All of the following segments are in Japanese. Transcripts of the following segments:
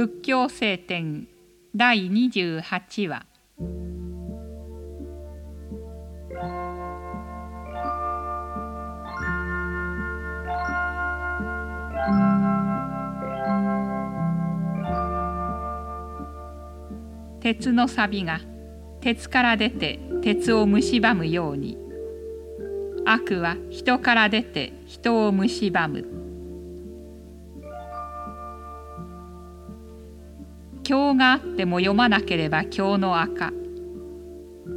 仏教聖典第28話。鉄の錆が鉄から出て鉄を蝕むように。悪は人から出て人を蝕む。経があっても読まなければ経の赤。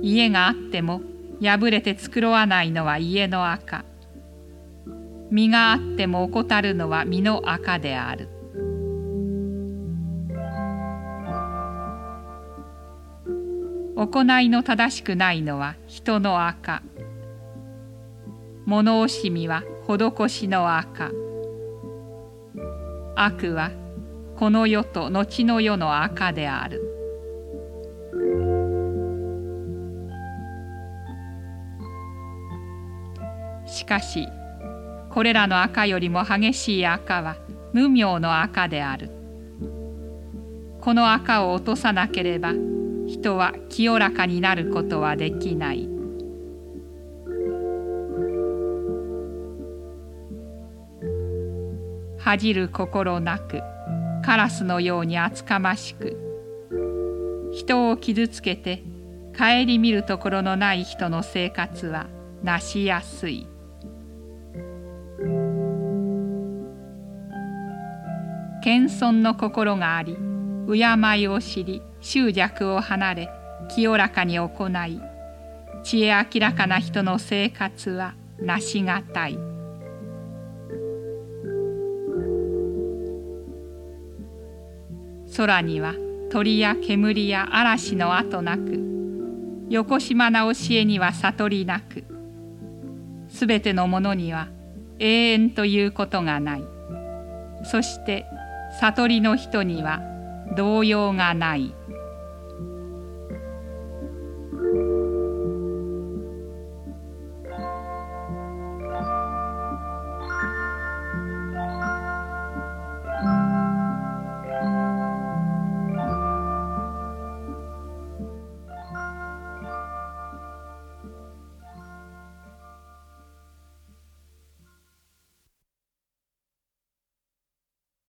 家があっても破れて繕わないのは家の赤。身があっても怠るのは身の赤である。行いの正しくないのは人の赤。物惜しみは施しの赤。悪はこの世と後の世の赤である。しかしこれらの赤よりも激しい赤は無明の赤である。この赤を落とさなければ人は清らかになることはできない。恥じる心なくカラスのように厚かましく人を傷つけて顧みるところのない人の生活はなしやすい。謙遜の心があり敬いを知り執着を離れ清らかに行い知恵明らかな人の生活はなしがたい。空には鳥や煙や嵐の跡なく横島な教えには悟りなくすべてのものには永遠ということがない。そして悟りの人には動揺がない。